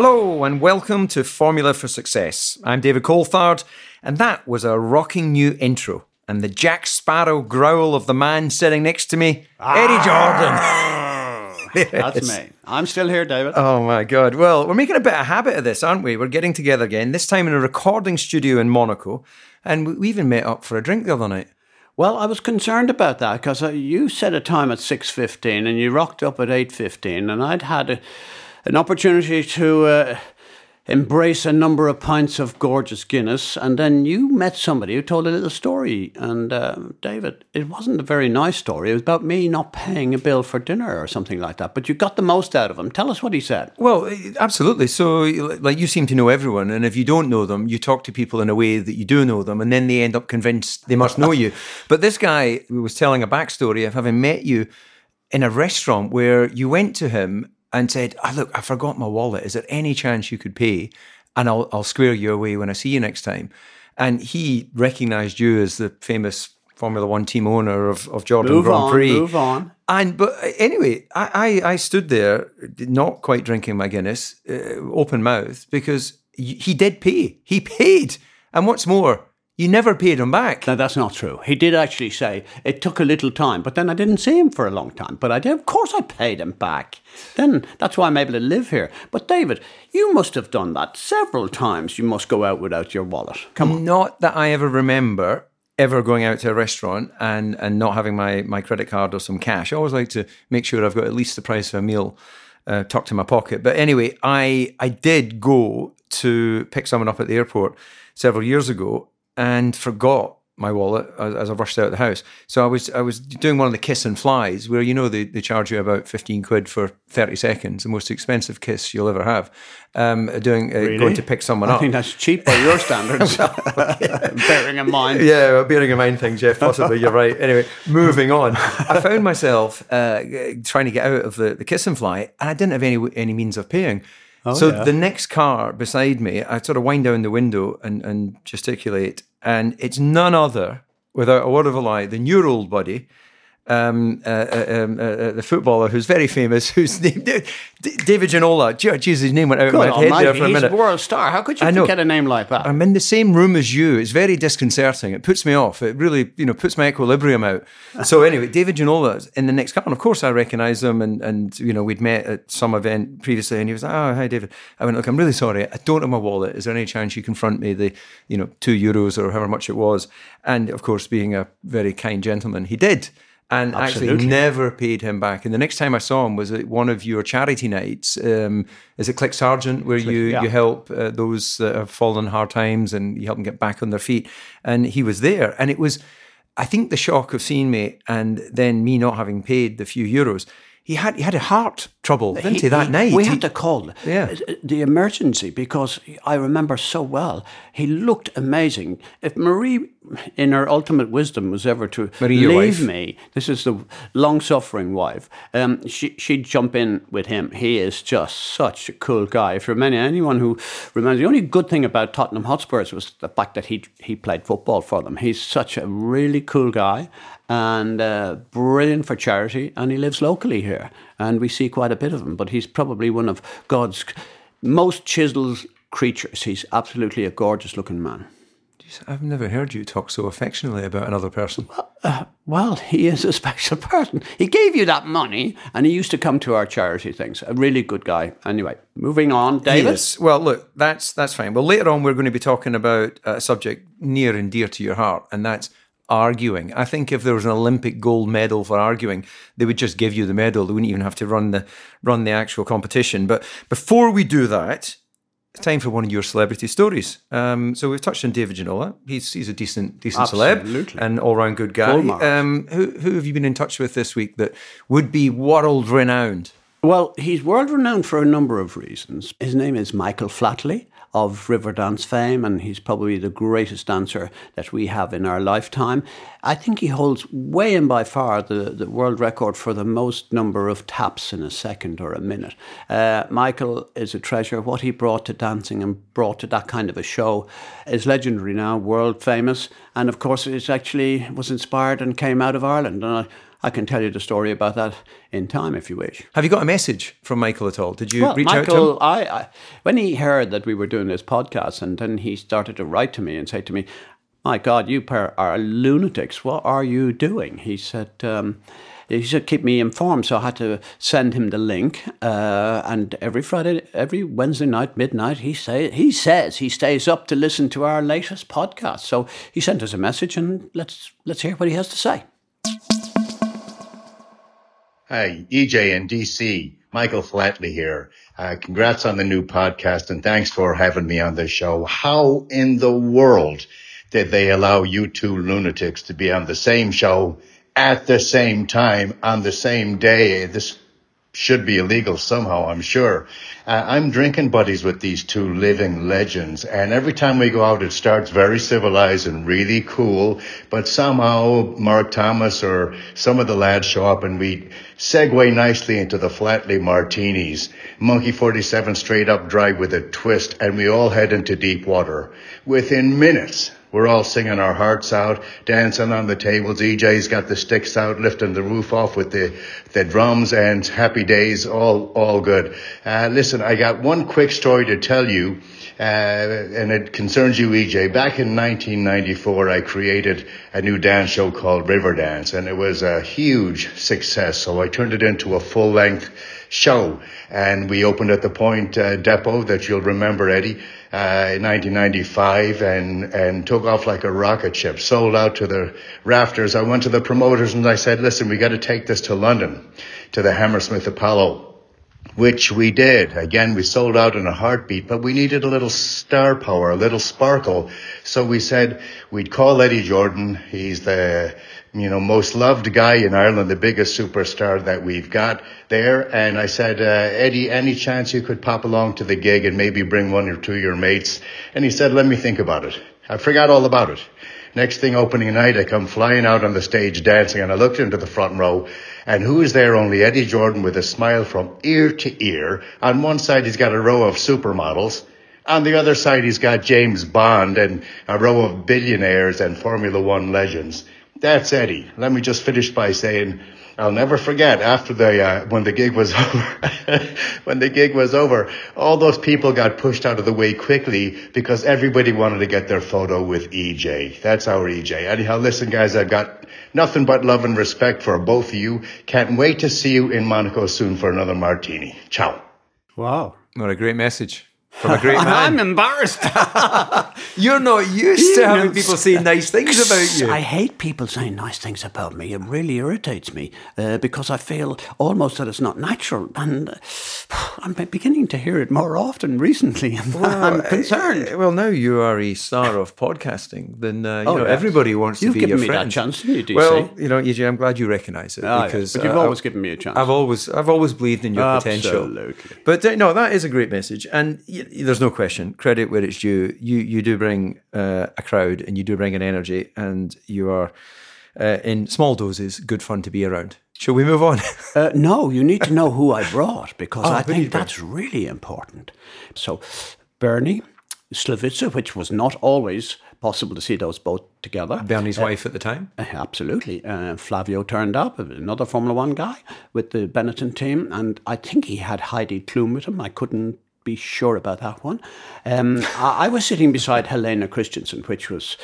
Hello, and welcome to Formula for Success. I'm David Coulthard, and that was a rocking new intro. And the Jack Sparrow growl of the man sitting next to me, Eddie Jordan. That's me. I'm still here, David. Oh my God. Well, we're making a bit of habit of this, aren't we? We're getting together again, this time in a recording studio in Monaco. And we even met up for a drink the other night. Well, I was concerned about that because uh, you set a time at 6.15 and you rocked up at 8.15 and I'd had a, an opportunity to uh, embrace a number of pints of gorgeous Guinness and then you met somebody who told a little story. And uh, David, it wasn't a very nice story. It was about me not paying a bill for dinner or something like that. But you got the most out of him. Tell us what he said. Well, eh, absolutely. So, like, you seem to know everyone, and if you don't know them, you talk to people in a way that you do know them, and then they end up convinced they must know you. But this guy was telling a backstory of having met you in a restaurant where you went to him and said, oh, "Look, I forgot my wallet. Is there any chance you could pay, and I'll I'll square you away when I see you next time?" And he recognised you as the famous Formula One team owner of, of Jordan Move Grand on, Prix. move on. And but uh, anyway, I, I I stood there, not quite drinking my Guinness, uh, open mouthed, because he did pay. He paid, and what's more, you never paid him back. No, that's not true. He did actually say it took a little time, but then I didn't see him for a long time. But I did, of course, I paid him back. Then that's why I'm able to live here. But David, you must have done that several times. You must go out without your wallet. Come on. Not that I ever remember ever going out to a restaurant and, and not having my, my credit card or some cash. I always like to make sure I've got at least the price of a meal uh, tucked in my pocket. But anyway, I I did go to pick someone up at the airport several years ago and forgot my wallet as, as I rushed out of the house. So I was I was doing one of the kiss and flies where you know they, they charge you about fifteen quid for thirty seconds, the most expensive kiss you'll ever have. Um, doing uh, going to pick someone up. I up. think that's cheap by your standards. Bearing in mind. Yeah, well, bearing in mind things, yeah, possibly you're right. Anyway, moving on. I found myself uh, trying to get out of the, the kiss and fly, and I didn't have any any means of paying. so yeah. the next car beside me, I sort of wind down the window and, and gesticulate, and it's none other, without a word of a lie, than your old buddy, um, uh, uh, um, uh, uh, the footballer who's very famous, whose name D- D- David Ginola. Jeez, his name went out of my head there for a minute. he's a world star. How could you forget a name like that? I'm in the same room as you. It's very disconcerting. It puts me off. It really, you know, puts my equilibrium out. So anyway, David Ginola is in the next car, and of course I recognise him, and and you know we'd met at some event previously, and he was like, "Oh, hi, David." I went, "Look, I'm really sorry. I don't have my wallet. Is there any chance you can front me the, you know, two euros or however much it was?" And of course, being a very kind gentleman, he did. And actually never paid him back. And the next time I saw him was at one of your charity nights. Um, is it CLIC Sargent, where you, yeah. you help uh, those that have fallen hard times and you help them get back on their feet? And he was there. And it was, I think, the shock of seeing me and then me not having paid the few euros. He had he had a heart trouble, didn't he, that night? We He- had to call Yeah. the emergency because I remember so well. He looked amazing. If Marie, in her ultimate wisdom, was ever to Marie, leave me, this is the long-suffering wife. Um, she she'd jump in with him. He is just such a cool guy. For many anyone who remembers, the only good thing about Tottenham Hotspurs was the fact that he he played football for them. He's such a really cool guy and uh, brilliant for charity, and he lives locally here, and we see quite a bit of him. But he's probably one of God's most chiseled creatures. He's absolutely a gorgeous looking man. I've never heard you talk so affectionately about another person. Uh, well, he is a special person. He gave you that money, and he used to come to our charity things. A really good guy. Anyway, moving on, David. Yes. Well, look, that's that's fine. Well, later on, we're going to be talking about a subject near and dear to your heart, and that's arguing. I think if there was an Olympic gold medal for arguing, they would just give you the medal. They wouldn't even have to run the run the actual competition. But before we do that, it's time for one of your celebrity stories. Um, so we've touched on David Ginola. He's he's a decent decent Absolutely. celeb and all round good guy. Um, who who have you been in touch with this week that would be world renowned? Well, he's world renowned for a number of reasons. His name is Michael Flatley of Riverdance fame, and he's probably the greatest dancer that we have in our lifetime. I think he holds way and by far the, the world record for the most number of taps in a second or a minute. Uh, Michael is a treasure. What he brought to dancing and brought to that kind of a show is legendary now, world famous, and of course, it actually was inspired and came out of Ireland. And I, I can tell you the story about that in time if you wish. Have you got a message from Michael at all? Did you Well, reach out to him? Michael, I, I when he heard that we were doing this podcast, and then he started to write to me and say to me, "My God, you pair are lunatics. What are you doing?" He said. Um, he said, keep me informed. So I had to send him the link. Uh, and every Friday, every Wednesday night, midnight, he, say, he says he stays up to listen to our latest podcast. So he sent us a message, and let's, let's hear what he has to say. Hi, EJ and DC. Michael Flatley here. Uh, congrats on the new podcast and thanks for having me on this show. How in the world did they allow you two lunatics to be on the same show at the same time on the same day? This should be illegal somehow, I'm sure. Uh, I'm drinking buddies with these two living legends, and every time we go out, it starts very civilized and really cool. But somehow, Mark Thomas or some of the lads show up, and we segue nicely into the Flatley Martinis, Monkey 47 straight up dry with a twist, and we all head into deep water. Within minutes, we're all singing our hearts out, dancing on the tables. EJ's got the sticks out, lifting the roof off with the, the drums and happy days, all, all good. Uh, listen, I got one quick story to tell you, uh, and it concerns you, EJ. Back in 1994, I created a new dance show called Riverdance, and it was a huge success. So I turned it into a full length show. And we opened at the Point uh, Depot that you'll remember, Eddie, uh, in 1995 and, and took off like a rocket ship, sold out to the rafters. I went to the promoters and I said, listen, we got to take this to London, to the Hammersmith Apollo which we did. Again, we sold out in a heartbeat, but we needed a little star power, a little sparkle. So we said we'd call Eddie Jordan. He's the, you know, most loved guy in Ireland, the biggest superstar that we've got there. And I said, uh, Eddie, any chance you could pop along to the gig and maybe bring one or two of your mates? And he said, let me think about it. I forgot all about it. Next thing opening night, I come flying out on the stage dancing and I looked into the front row and who is there? Only Eddie Jordan with a smile from ear to ear. On one side, he's got a row of supermodels. On the other side, he's got James Bond and a row of billionaires and Formula One legends. That's Eddie. Let me just finish by saying, I'll never forget after the uh, when the gig was over when the gig was over all those people got pushed out of the way quickly because everybody wanted to get their photo with EJ that's our EJ anyhow listen guys I've got nothing but love and respect for both of you. Can't wait to see you in Monaco soon for another martini. Ciao. Wow. What a great message from a great man. I'm embarrassed. You're not used to having people say nice things about you. I hate people saying nice things about me. It really irritates me uh, because I feel almost that it's not natural. And uh, I'm beginning to hear it more often recently. And I'm concerned. Uh, well, now you are a star of podcasting. Then uh, you Oh, know yes. everybody wants You've to be given your me that chance, you, DC? Well, you know, EJ, I'm glad you recognise it yes, because but you've uh, always given me a chance. I've always, I've always believed in your potential. Absolutely. But uh, no, that is a great message, and y- y- there's no question. Credit where it's due. You you do bring uh, a crowd, and you do bring an energy, and you are uh, in small doses good fun to be around. Shall we move on? Uh, no, you need to know who I brought because Oh, I who did you think that's really important. So, Bernie Slavica, which was not always possible to see those both together. Bernie's wife at the time. Uh, Absolutely. Uh, Flavio turned up, another Formula One guy with the Benetton team, and I think he had Heidi Klum with him. I couldn't be sure about that one. Um, I, I was sitting beside Helena Christensen, which was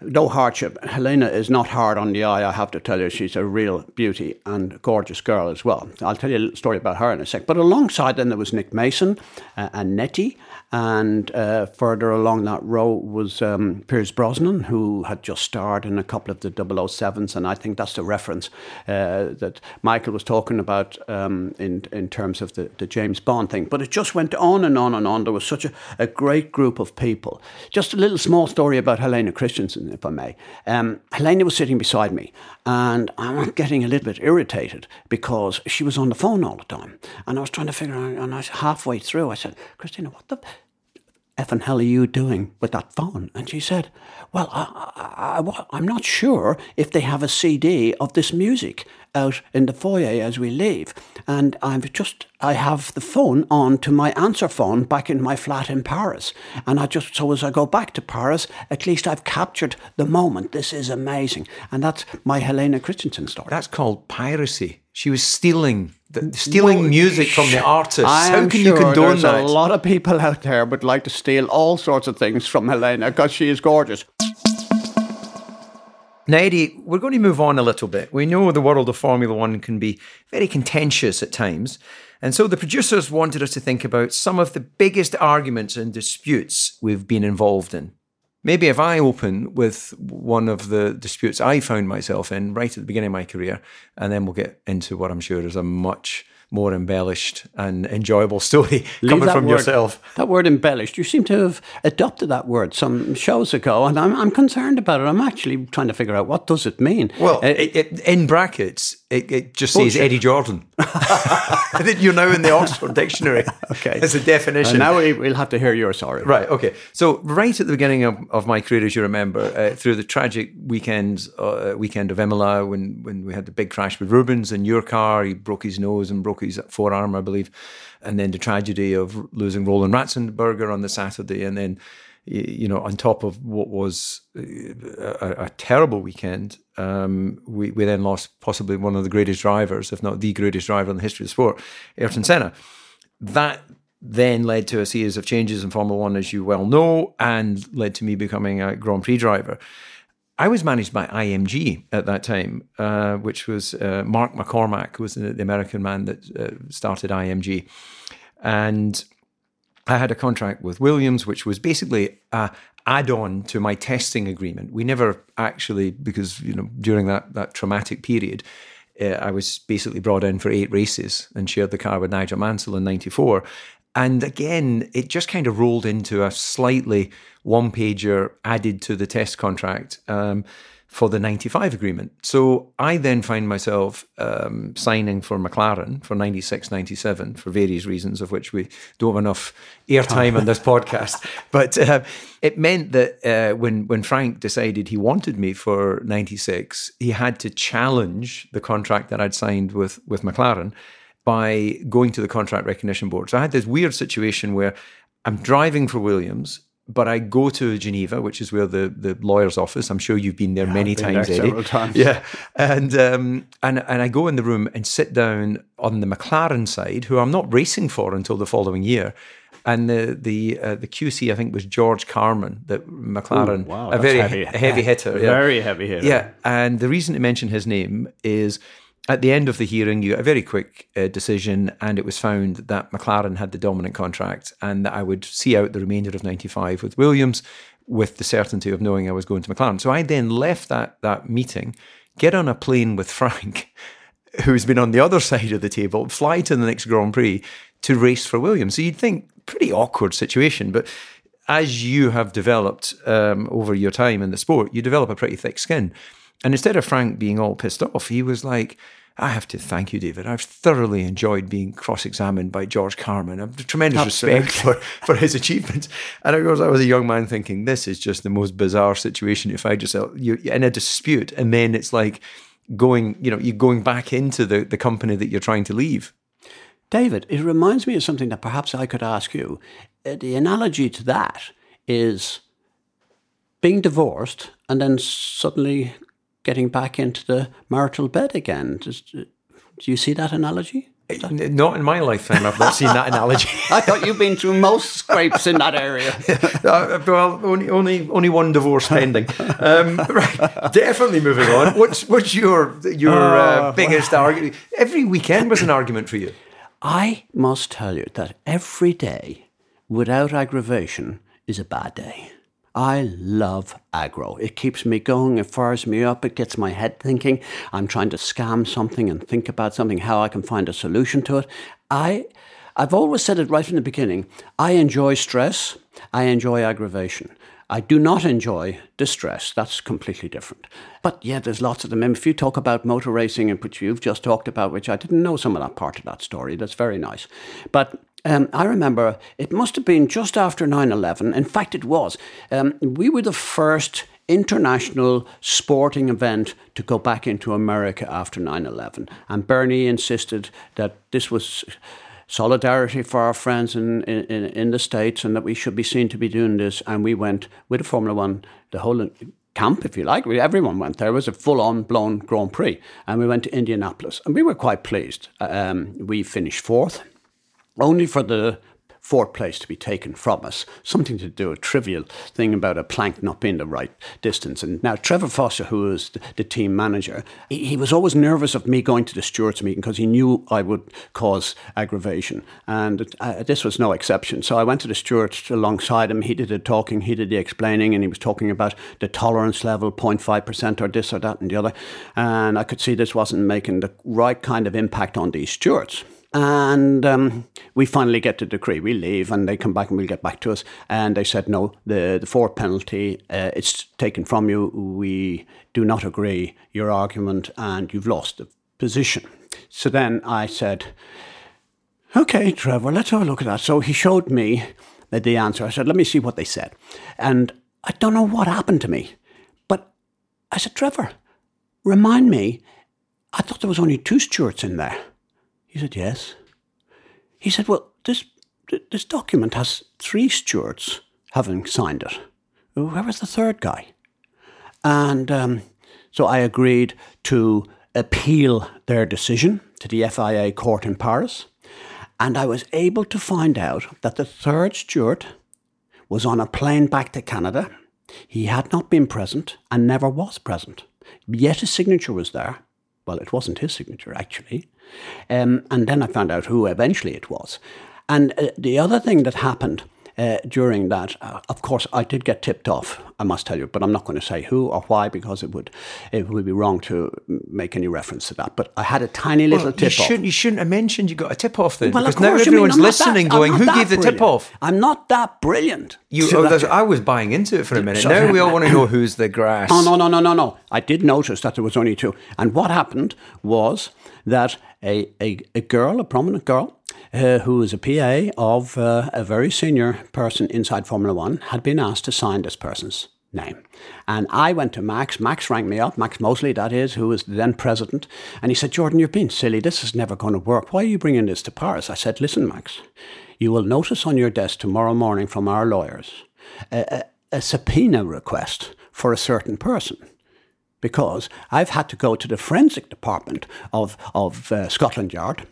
no hardship. Helena is not hard on the eye, I have to tell you. She's a real beauty and gorgeous girl as well. I'll tell you a story about her in a sec. But alongside them, there was Nick Mason uh, and Nettie. And uh, further along that row was um, Pierce Brosnan, who had just starred in a couple of the 007s. And I think that's the reference uh, that Michael was talking about um, in, in terms of the, the James Bond thing. But it just went on and on and on. There was such a, a great group of people. Just a little small story about Helena Christensen, if I may. Um, Helena was sitting beside me, and I'm getting a little bit irritated because she was on the phone all the time. And I was trying to figure out, and I was halfway through, I said, Christina, what the effing hell are you doing with that phone? And she said, Well, I, am not sure if they have a CD of this music out in the foyer as we leave. And I've just, I have the phone on to my answer phone back in my flat in Paris. And I just, so as I go back to Paris, at least I've captured the moment. This is amazing. And that's my Helena Christensen story. That's called piracy. She was stealing the, stealing music from the artists. I'm How can sure you condone there's that? A lot of people out there would like to steal all sorts of things from Helena because she is gorgeous. Now, we're going to move on a little bit. We know the world of Formula One can be very contentious at times. And so the producers wanted us to think about some of the biggest arguments and disputes we've been involved in. Maybe if I open with one of the disputes I found myself in right at the beginning of my career, and then we'll get into what I'm sure is a much more embellished and enjoyable story Leave coming from word, yourself. That word embellished, you seem to have adopted that word some shows ago, and I'm, I'm concerned about it. I'm actually trying to figure out what does it mean. Well, uh, it, it, in brackets, it, it just bullshit. says Eddie Jordan. I think you're now in the Oxford Dictionary. okay. As a definition. And now we'll have to hear your story. Right, okay. So, right at the beginning of, of my career, as you remember, uh, through the tragic weekends, uh, weekend of Imola, when, when we had the big crash with Rubens in your car, he broke his nose and broke his forearm, I believe. And then the tragedy of losing Roland Ratzenberger on the Saturday. And then you know, on top of what was a, a terrible weekend, um, we, we then lost possibly one of the greatest drivers, if not the greatest driver in the history of the sport, Ayrton Senna. That then led to a series of changes in Formula One, as you well know, and led to me becoming a Grand Prix driver. I was managed by IMG at that time, uh, which was uh, Mark McCormack, who was the American man that uh, started IMG. And I had a contract with Williams, which was basically a add-on to my testing agreement. We never actually, because you know, during that that traumatic period, uh, I was basically brought in for eight races and shared the car with Nigel Mansell in '94. And again, it just kind of rolled into a slightly one pager added to the test contract. Um, for the 95 agreement. So I then find myself um, signing for McLaren for 96, 97 for various reasons, of which we don't have enough airtime on this podcast. But uh, it meant that uh, when, when Frank decided he wanted me for 96, he had to challenge the contract that I'd signed with, with McLaren by going to the contract recognition board. So I had this weird situation where I'm driving for Williams but I go to Geneva, which is where the, the lawyer's office. I'm sure you've been there yeah, many been times, there Eddie. Several times. Yeah, and um, and and I go in the room and sit down on the McLaren side, who I'm not racing for until the following year. And the the uh, the QC I think was George Carman, that McLaren, Ooh, wow, a very heavy, heavy hitter, yeah. very heavy hitter. Yeah, and the reason to mention his name is at the end of the hearing, you got a very quick uh, decision, and it was found that McLaren had the dominant contract, and that I would see out the remainder of '95 with Williams, with the certainty of knowing I was going to McLaren. So I then left that that meeting, get on a plane with Frank, who's been on the other side of the table, fly to the next Grand Prix to race for Williams. So you'd think pretty awkward situation, but as you have developed um, over your time in the sport, you develop a pretty thick skin. And instead of Frank being all pissed off, he was like, I have to thank you, David. I've thoroughly enjoyed being cross examined by George Carman. I have tremendous Absolutely. respect for, for his achievements. And of course, I was a young man thinking, this is just the most bizarre situation. If I just, you're in a dispute, and then it's like going, you know, you're going back into the, the company that you're trying to leave. David, it reminds me of something that perhaps I could ask you. Uh, the analogy to that is being divorced and then suddenly getting back into the marital bed again. Does, do you see that analogy? Not in my lifetime. I've not seen that analogy. I thought you've been through most scrapes in that area. Uh, well, only, only only one divorce pending. Um, right, definitely moving on. What's what's your your uh, biggest argument? Every weekend was an argument for you. I must tell you that every day without aggravation is a bad day. I love aggro. It keeps me going, it fires me up, it gets my head thinking. I'm trying to scam something and think about something, how I can find a solution to it. I I've always said it right from the beginning. I enjoy stress, I enjoy aggravation. I do not enjoy distress. That's completely different. But yeah, there's lots of them. And if you talk about motor racing, and which you've just talked about, which I didn't know some of that part of that story, that's very nice. But um, I remember it must have been just after 9 11. In fact, it was. Um, we were the first international sporting event to go back into America after 9 11. And Bernie insisted that this was solidarity for our friends in, in, in the States and that we should be seen to be doing this. And we went with the Formula One, the whole camp, if you like. We, everyone went there. It was a full on blown Grand Prix. And we went to Indianapolis. And we were quite pleased. Um, we finished fourth only for the fourth place to be taken from us. Something to do, a trivial thing about a plank not being the right distance. And now Trevor Foster, who is the team manager, he, he was always nervous of me going to the stewards meeting because he knew I would cause aggravation. And uh, this was no exception. So I went to the stewards alongside him. He did the talking, he did the explaining, and he was talking about the tolerance level, 0.5% or this or that and the other. And I could see this wasn't making the right kind of impact on these stewards. And um, we finally get the decree. We leave, and they come back and we'll get back to us. And they said, no, the, the fourth penalty, uh, it's taken from you. We do not agree your argument, and you've lost the position. So then I said, okay, Trevor, let's have a look at that. So he showed me the answer. I said, let me see what they said. And I don't know what happened to me, but I said, Trevor, remind me, I thought there was only two stewards in there. He said, Yes. He said, Well, this, this document has three stewards having signed it. Where was the third guy? And um, so I agreed to appeal their decision to the FIA court in Paris. And I was able to find out that the third steward was on a plane back to Canada. He had not been present and never was present. Yet his signature was there. Well, it wasn't his signature, actually. Um, and then I found out who eventually it was. And uh, the other thing that happened uh, during that, uh, of course, I did get tipped off. I must tell you, but I'm not going to say who or why because it would it would be wrong to make any reference to that. But I had a tiny little well, tip you. Shouldn't, you shouldn't have mentioned you got a tip off then, Well, because now I mean, everyone's listening, that- going, "Who gave the tip off?" I'm not that brilliant. You, oh, that- I was buying into it for a minute. Sorry. Now we all want to know who's the grass. Oh, no, no, no, no, no. I did notice that there was only two. And what happened was that a, a, a girl, a prominent girl, uh, who was a PA of uh, a very senior person inside Formula One, had been asked to sign this person's name. And I went to Max. Max rang me up, Max Mosley, that is, who was the then president. And he said, Jordan, you're being silly. This is never going to work. Why are you bringing this to Paris? I said, listen, Max, you will notice on your desk tomorrow morning from our lawyers a, a, a subpoena request for a certain person because I've had to go to the forensic department of, of uh, Scotland Yard,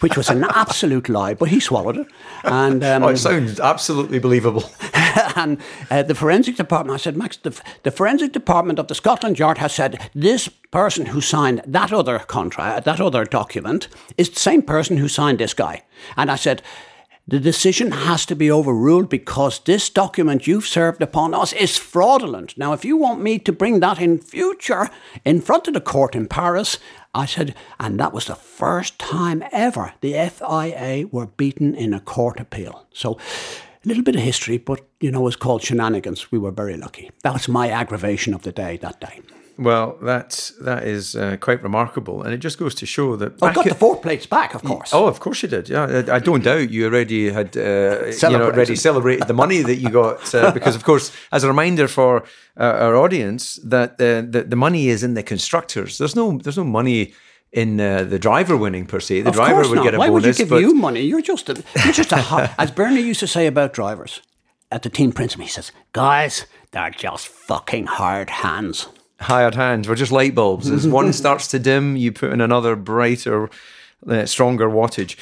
which was an absolute lie, but he swallowed it. And um, Oh, it sounds absolutely believable. and uh, the forensic department, I said, Max, the, the forensic department of the Scotland Yard has said this person who signed that other contract, that other document, is the same person who signed this guy. And I said, the decision has to be overruled because this document you've served upon us is fraudulent. Now, if you want me to bring that in future in front of the court in Paris, I said, and that was the first time ever the FIA were beaten in a court appeal. So, a little bit of history, but you know, it's called shenanigans. We were very lucky. That was my aggravation of the day that day. Well, that's that is uh, quite remarkable, and it just goes to show that. I got the four plates back, of course. Oh, of course you did. Yeah, I, I don't doubt you already had, uh, you know, already celebrated the money that you got uh, because, of course, as a reminder for uh, our audience that uh, the the money is in the constructors. There's no there's no money in uh, the driver winning per se. The Of driver would not. get a Why bonus, would you give you money? You're just a, you're just a as Bernie used to say about drivers at the team principal. He says, "Guys, they're just fucking hard hands." Hired hands. We're just light bulbs. As one starts to dim, you put in another brighter uh, stronger wattage.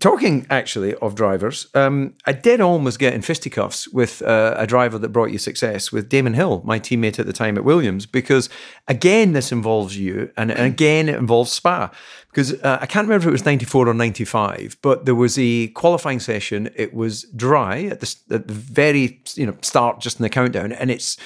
Talking actually of drivers, um, I did almost get in fisticuffs with uh, a driver that brought you success, with Damon Hill, my teammate at the time at Williams, because again, this involves you and, and again, it involves Spa. Because uh, I can't remember if it was 94 or 95, but there was a qualifying session. It was dry at the, at the very you know start, just in the countdown, and it's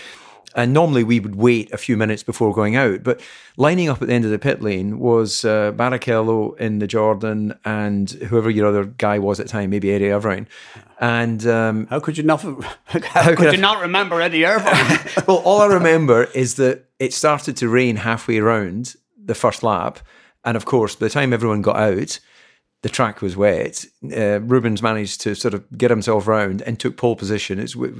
and normally we would wait a few minutes before going out, but lining up at the end of the pit lane was uh, Barrichello in the Jordan and whoever your other guy was at the time, maybe Eddie Irvine. And um, how could you not? How, could, you not remember Eddie Irvine? well, all I remember is that it started to rain halfway around the first lap, and of course, by the time everyone got out, the track was wet. Uh, Rubens managed to sort of get himself round and took pole position,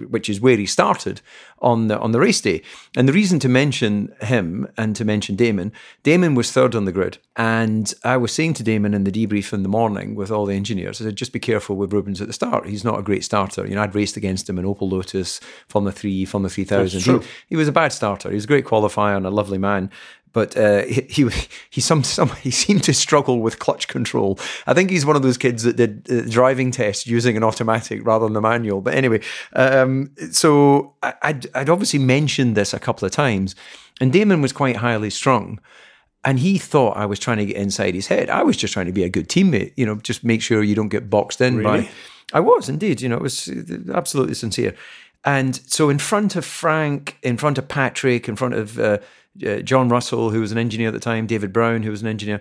which is where he started on the on the race day. And the reason to mention him and to mention Damon, Damon was third on the grid, and I was saying to Damon in the debrief in the morning with all the engineers, I said, just be careful with Rubens at the start. He's not a great starter. You know, I'd raced against him in Opel Lotus, Formula Three, Formula Three Thousand. He, he was a bad starter. He was a great qualifier and a lovely man but uh, he, he he some, some he seemed to struggle with clutch control. I think he's one of those kids that did uh, driving tests using an automatic rather than the manual. But anyway, um, so I, I'd, I'd obviously mentioned this a couple of times, and Damon was quite highly strung. And he thought I was trying to get inside his head. I was just trying to be a good teammate, you know, just make sure you don't get boxed in really? by. I was indeed, you know, it was uh, absolutely sincere. And so in front of Frank, in front of Patrick, in front of uh, uh, John Russell, who was an engineer at the time, David Brown, who was an engineer,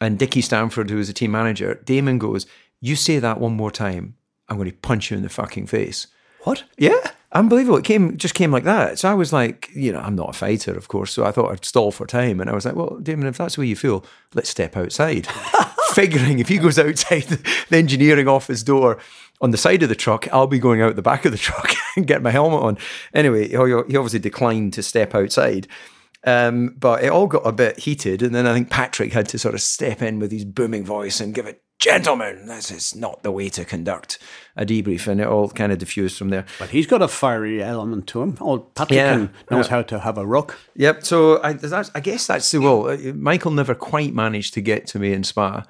and Dickie Stanford, who was a team manager, Damon goes, You say that one more time, I'm going to punch you in the fucking face. What? Yeah. Unbelievable. It came just came like that. So I was like, you know, I'm not a fighter, of course. So I thought I'd stall for time. And I was like, well, Damon, if that's the way you feel, let's step outside. Figuring if he goes outside the engineering office door on the side of the truck, I'll be going out the back of the truck and get my helmet on. Anyway, he obviously declined to step outside. Um, but it all got a bit heated, and then I think Patrick had to sort of step in with his booming voice and give it, gentlemen, this is not the way to conduct a debrief, and it all kind of diffused from there. But he's got a fiery element to him. Old Patrick yeah, knows yeah. how to have a ruck. Yep. So I, I guess that's the well. Uh, Michael never quite managed to get to me in Spa.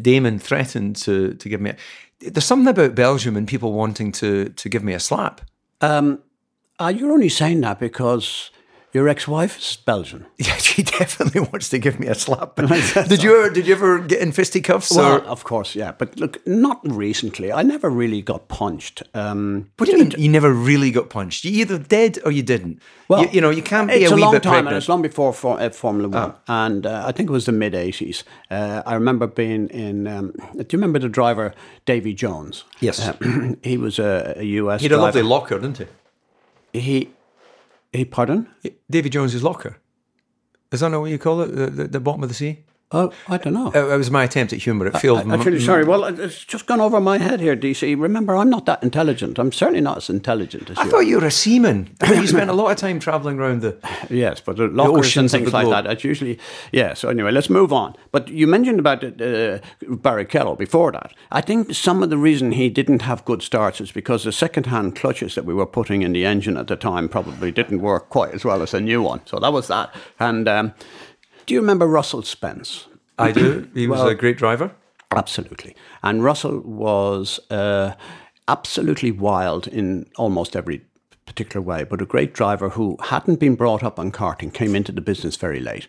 Damon threatened to to give me. A, there's something about Belgium and people wanting to to give me a slap. Um, uh, you're only saying that because your ex-wife is Belgian. Yeah, she definitely wants to give me a slap. did you ever? Did you ever get in fisticuffs? Well, or? of course, yeah. But look, not recently. I never really got punched. Um, what do you mean? You never really got punched? You either did or you didn't. Well, you, you know, you can't be it's a, a long time, pregnant. and it's long before for, uh, Formula One, oh. and uh, I think it was the mid '80s. Uh, I remember being in. Um, do you remember the driver Davy Jones? Yes, uh, he was a, a US. He had a lovely locker, didn't he? He Hey, pardon? Davy Jones's locker. Is that not what you call it? The, the, the bottom of the sea? Oh, I don't know. It, was my attempt at humour. It failed. I, actually, sorry. Well, it's just gone over my head here, DC. Remember, I'm not that intelligent. I'm certainly not as intelligent as I you. I thought you were a seaman. you spent a lot of time travelling around the yes, but the lockers the and things like that. It's usually yeah. So anyway, let's move on. But you mentioned about uh, Barrichello before that. I think some of the reason he didn't have good starts is because the second-hand clutches that we were putting in the engine at the time probably didn't work quite as well as the new one. So that was that. And um, do you remember Russell Spence? I do. He was well, a great driver. Absolutely. And Russell was uh, absolutely wild in almost every particular way, but a great driver who hadn't been brought up on karting, came into the business very late.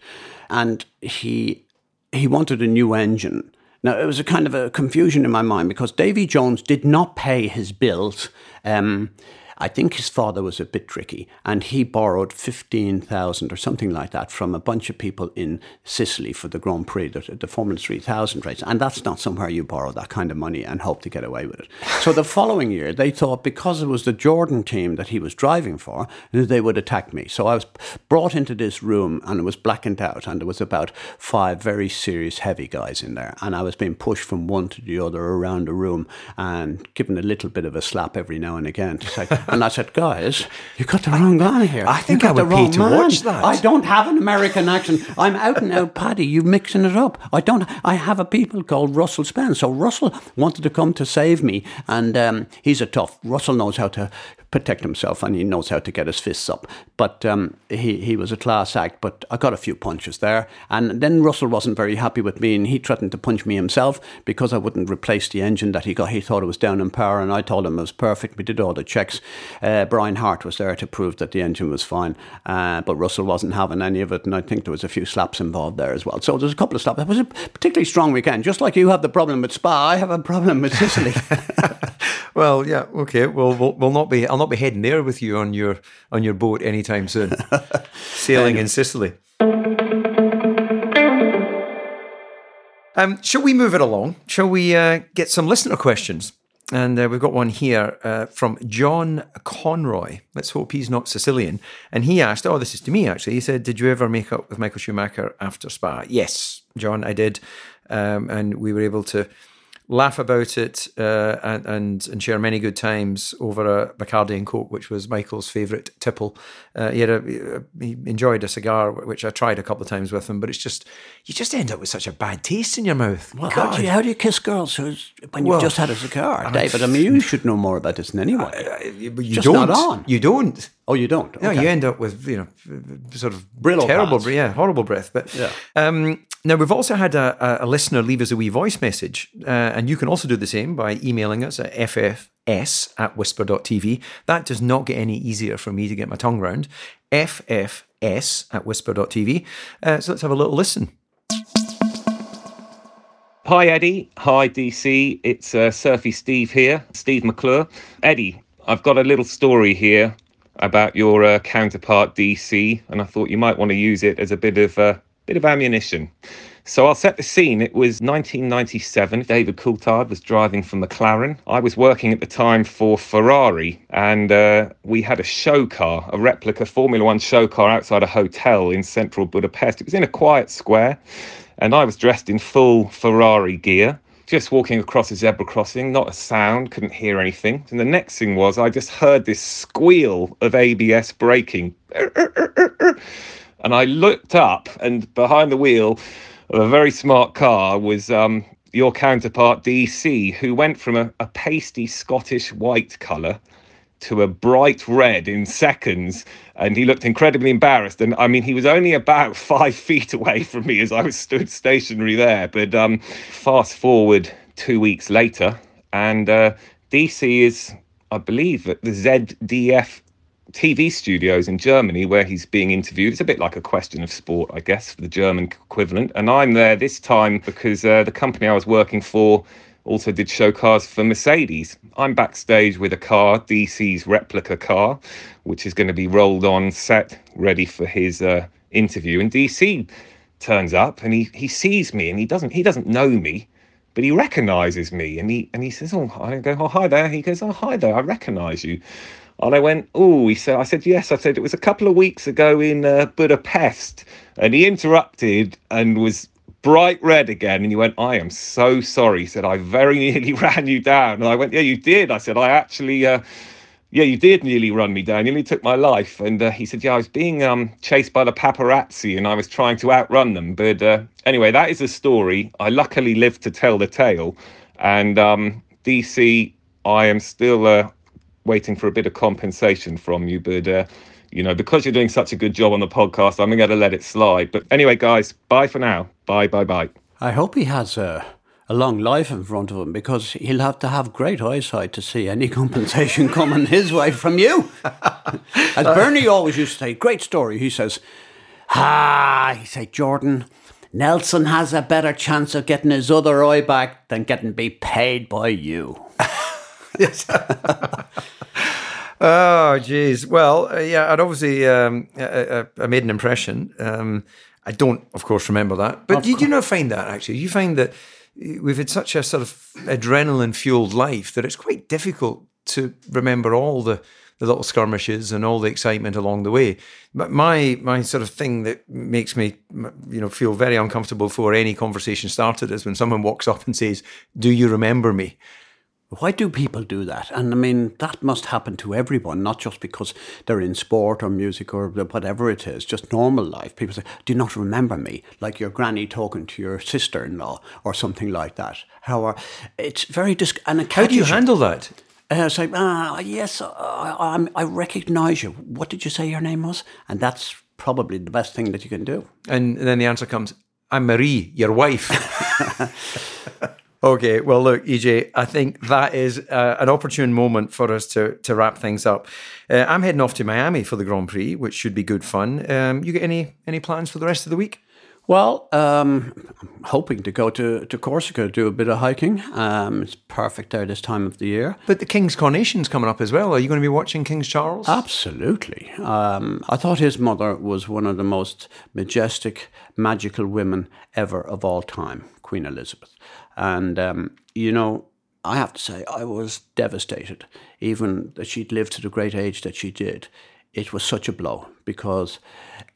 And he he wanted a new engine. Now, it was a kind of a confusion in my mind because Davy Jones did not pay his bills. Um, I think his father was a bit tricky and he borrowed 15,000 or something like that from a bunch of people in Sicily for the Grand Prix, the, the Formula 3000 race. And that's not somewhere you borrow that kind of money and hope to get away with it. So the following year, they thought because it was the Jordan team that he was driving for, they would attack me. So I was brought into this room and it was blackened out and there was about five very serious heavy guys in there. And I was being pushed from one to the other around the room and given a little bit of a slap every now and again to say, and I said, guys, you got the wrong guy here. I think I would the pay to man. watch that." I don't have an American accent. I'm out and out Paddy. You're mixing it up. I don't. I have a people called Russell Spence. So Russell wanted to come to save me, and um, he's a tough. Russell knows how to protect himself and he knows how to get his fists up. But um, he, he was a class act, but I got a few punches there. And then Russell wasn't very happy with me and he threatened to punch me himself because I wouldn't replace the engine that he got. He thought it was down in power and I told him it was perfect. We did all the checks. Uh, Brian Hart was there to prove that the engine was fine, uh, but Russell wasn't having any of it. And I think there was a few slaps involved there as well. So there's a couple of slaps. It was a particularly strong weekend. Just like you have the problem with Spa, I have a problem with Sicily. Well, yeah, okay. Well, we'll, we'll not be. I'll not be heading there with you on your on your boat anytime soon. Sailing in Sicily. Um, shall we move it along? Shall we uh, get some listener questions? And uh, we've got one here uh, from John Conroy. Let's hope he's not Sicilian. And he asked, oh, this is to me actually. He said, Did you ever make up with Michael Schumacher after Spa? Yes, John, I did. Um, and we were able to laugh about it uh, and, and and share many good times over a Bacardi and Coke, which was Michael's favourite tipple. Uh, he had a, he enjoyed a cigar, which I tried a couple of times with him, but it's just you just end up with such a bad taste in your mouth. Well, how do, you, how do you kiss girls who's, when you've Well, just had a cigar, David? I mean, you should know more about this than anyone. But you Just don't. not on. You don't. oh, you don't? No, you end up with you know sort of Brillo terrible, pads. yeah, horrible breath. But Yeah. um, now we've also had a, a, a listener leave us a wee voice message, uh, and you can also do the same by emailing us at ffs at whisper.tv. That does not get any easier for me to get my tongue round. ffs at whisper.tv. Uh, so let's have a little listen. Hi, Eddie. Hi, DC. It's uh, Surfy Steve here, Steve McClure. Eddie, I've got a little story here about your uh, counterpart DC, and I thought you might want to use it as a bit of uh, bit of ammunition. So I'll set the scene. It was 1997. David Coulthard was driving for McLaren. I was working at the time for Ferrari, and uh, we had a show car, a replica Formula One show car outside a hotel in central Budapest. It was in a quiet square, and I was dressed in full Ferrari gear just walking across a zebra crossing, not a sound, couldn't hear anything. And the next thing was I just heard this squeal of ABS braking. And I looked up, and behind the wheel of a very smart car was um, your counterpart DC, who went from a, a pasty Scottish white colour to a bright red in seconds and he looked incredibly embarrassed and i mean he was only about five feet away from me as i was stood stationary there but um fast forward two weeks later and uh, dc is i believe at the zdf TV studios in Germany where he's being interviewed. It's a bit like a question of sport, I guess, for the German equivalent. And I'm there this time because uh, the company I was working for also did show cars for Mercedes. I'm backstage with a car, DC's replica car, which is going to be rolled on set, ready for his uh, interview. And DC turns up and he, he sees me and he doesn't he doesn't know me but he recognizes me and he and he says oh i go oh hi there he goes oh hi there i recognize you and I went, oh, he said, I said, yes. I said, it was a couple of weeks ago in uh, Budapest. And he interrupted and was bright red again. And he went, I am so sorry. He said, I very nearly ran you down. And I went, yeah, you did. I said, I actually, uh, yeah, you did nearly run me down. You nearly took my life. And uh, he said, yeah, I was being um, chased by the paparazzi and I was trying to outrun them. But uh, anyway, that is a story. I luckily lived to tell the tale. And um, DC, I am still uh, waiting for a bit of compensation from you, but uh, you know, because you're doing such a good job on the podcast, I'm going to let it slide. But anyway, guys, bye for now. Bye, bye, bye. I hope he has a, a long life in front of him because he'll have to have great eyesight to see any compensation coming his way from you. As Bernie always used to say, great story. He says, Ah, he said, Jordan, Nelson has a better chance of getting his other eye back than getting be paid by you. Oh, geez. Well, uh, yeah, I'd obviously um, uh, uh, I made an impression. Um, I don't, of course, remember that. But did you not find that actually? You find that we've had such a sort of adrenaline fueled life that it's quite difficult to remember all the, the little skirmishes and all the excitement along the way. But my my sort of thing that makes me you know feel very uncomfortable before any conversation started is when someone walks up and says, "Do you remember me?" Why do people do that? And I mean, that must happen to everyone, not just because they're in sport or music or whatever it is, just normal life. People say, Do you not remember me? Like your granny talking to your sister in law or something like that. How are, it's very dis- and it How do you handle that? Uh, it's like, ah, yes, I, I, I recognize you. What did you say your name was? And that's probably the best thing that you can do. And then the answer comes, I'm Marie, your wife. okay, well, look, EJ, I think that is uh, an opportune moment for us to, to wrap things up. Uh, I'm heading off to Miami for the Grand Prix, which should be good fun. Um, you get any any plans for the rest of the week? Well, um, I'm hoping to go to, to Corsica, to do a bit of hiking. Um, it's perfect there this time of the year. But the King's coronation's coming up as well. Are you going to be watching King's Charles? Absolutely. Um, I thought his mother was one of the most majestic, magical women ever of all time, Queen Elizabeth. And, um, you know, I have to say, I was devastated, even that she'd lived to the great age that she did. It was such a blow because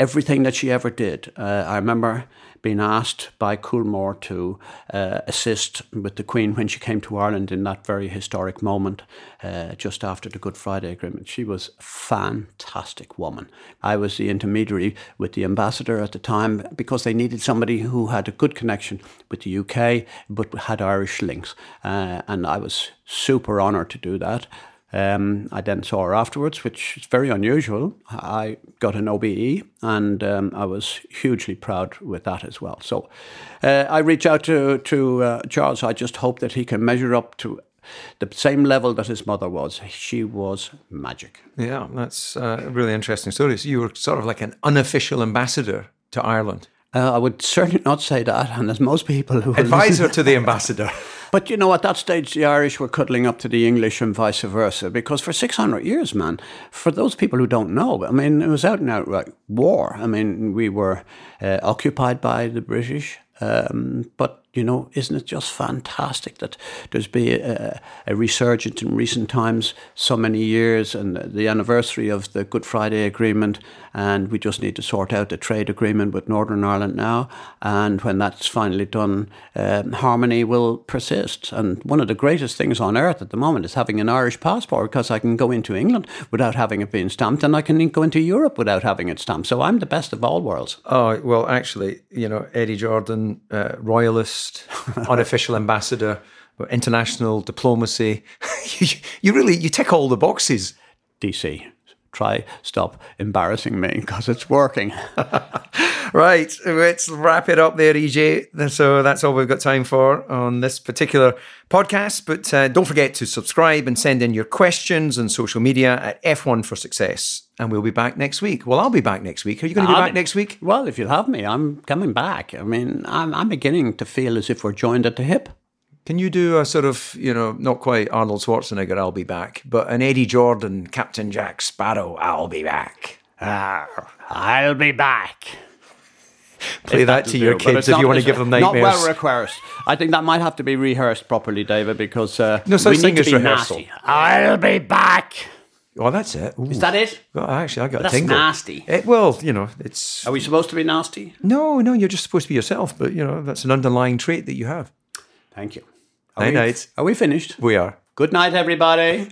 everything that she ever did, uh, I remember being asked by Coolmore to uh, assist with the Queen when she came to Ireland in that very historic moment uh, just after the Good Friday Agreement. She was a fantastic woman. I was the intermediary with the ambassador at the time because they needed somebody who had a good connection with the UK but had Irish links. Uh, and I was super honoured to do that. Um, I then saw her afterwards, which is very unusual. I got an OBE, and um, I was hugely proud with that as well. So uh, I reach out to to uh, Charles. I just hope that he can measure up to the same level that his mother was. She was magic. Yeah, that's uh, a really interesting story. So you were sort of like an unofficial ambassador to Ireland. Uh, I would certainly not say that, and there's most people who advisor to the ambassador. But you know, at that stage, the Irish were cuddling up to the English and vice versa. Because for 600 years, man, for those people who don't know, I mean, it was out and outright war. I mean, we were uh, occupied by the British. Um, but you know, isn't it just fantastic that there's been a, a, resurgence in recent times, so many years, and the anniversary of the Good Friday Agreement, and we just need to sort out the trade agreement with Northern Ireland now. And when that's finally done, um, harmony will persist. And one of the greatest things on earth at the moment is having an Irish passport because I can go into England without having it being stamped, and I can go into Europe without having it stamped. So I'm the best of all worlds. Oh well, actually, you know, Eddie Jordan, uh, royalist unofficial ambassador, international diplomacy. you, you really you tick all the boxes. DC, try stop embarrassing me because it's working. right, let's wrap it up there, EJ. So that's all we've got time for on this particular podcast. But uh, don't forget to subscribe and send in your questions on social media at F1 for Success. And we'll be back next week. Well, I'll be back next week. Are you going to be I'll back be, next week? Well, if you'll have me, I'm coming back. I mean, I'm, I'm beginning to feel as if we're joined at the hip. Can you do a sort of, you know, not quite Arnold Schwarzenegger, I'll be back, but an Eddie Jordan, Captain Jack Sparrow, I'll be back? Uh, I'll be back. Play that to your kids if not, you want to give them nightmares. Not well rehearsed. I think that might have to be rehearsed properly, David, because uh, no such we thing need to as be rehearsal. Nasty. I'll be back. Oh, that's it. Ooh. Is that it? Well, actually, I got that's a tingle. nasty. It, well, you know, it's. Are we supposed to be nasty? No, no, you're just supposed to be yourself. But you know, that's an underlying trait that you have. Thank you. Night night. Are we finished? We are. Good night, everybody.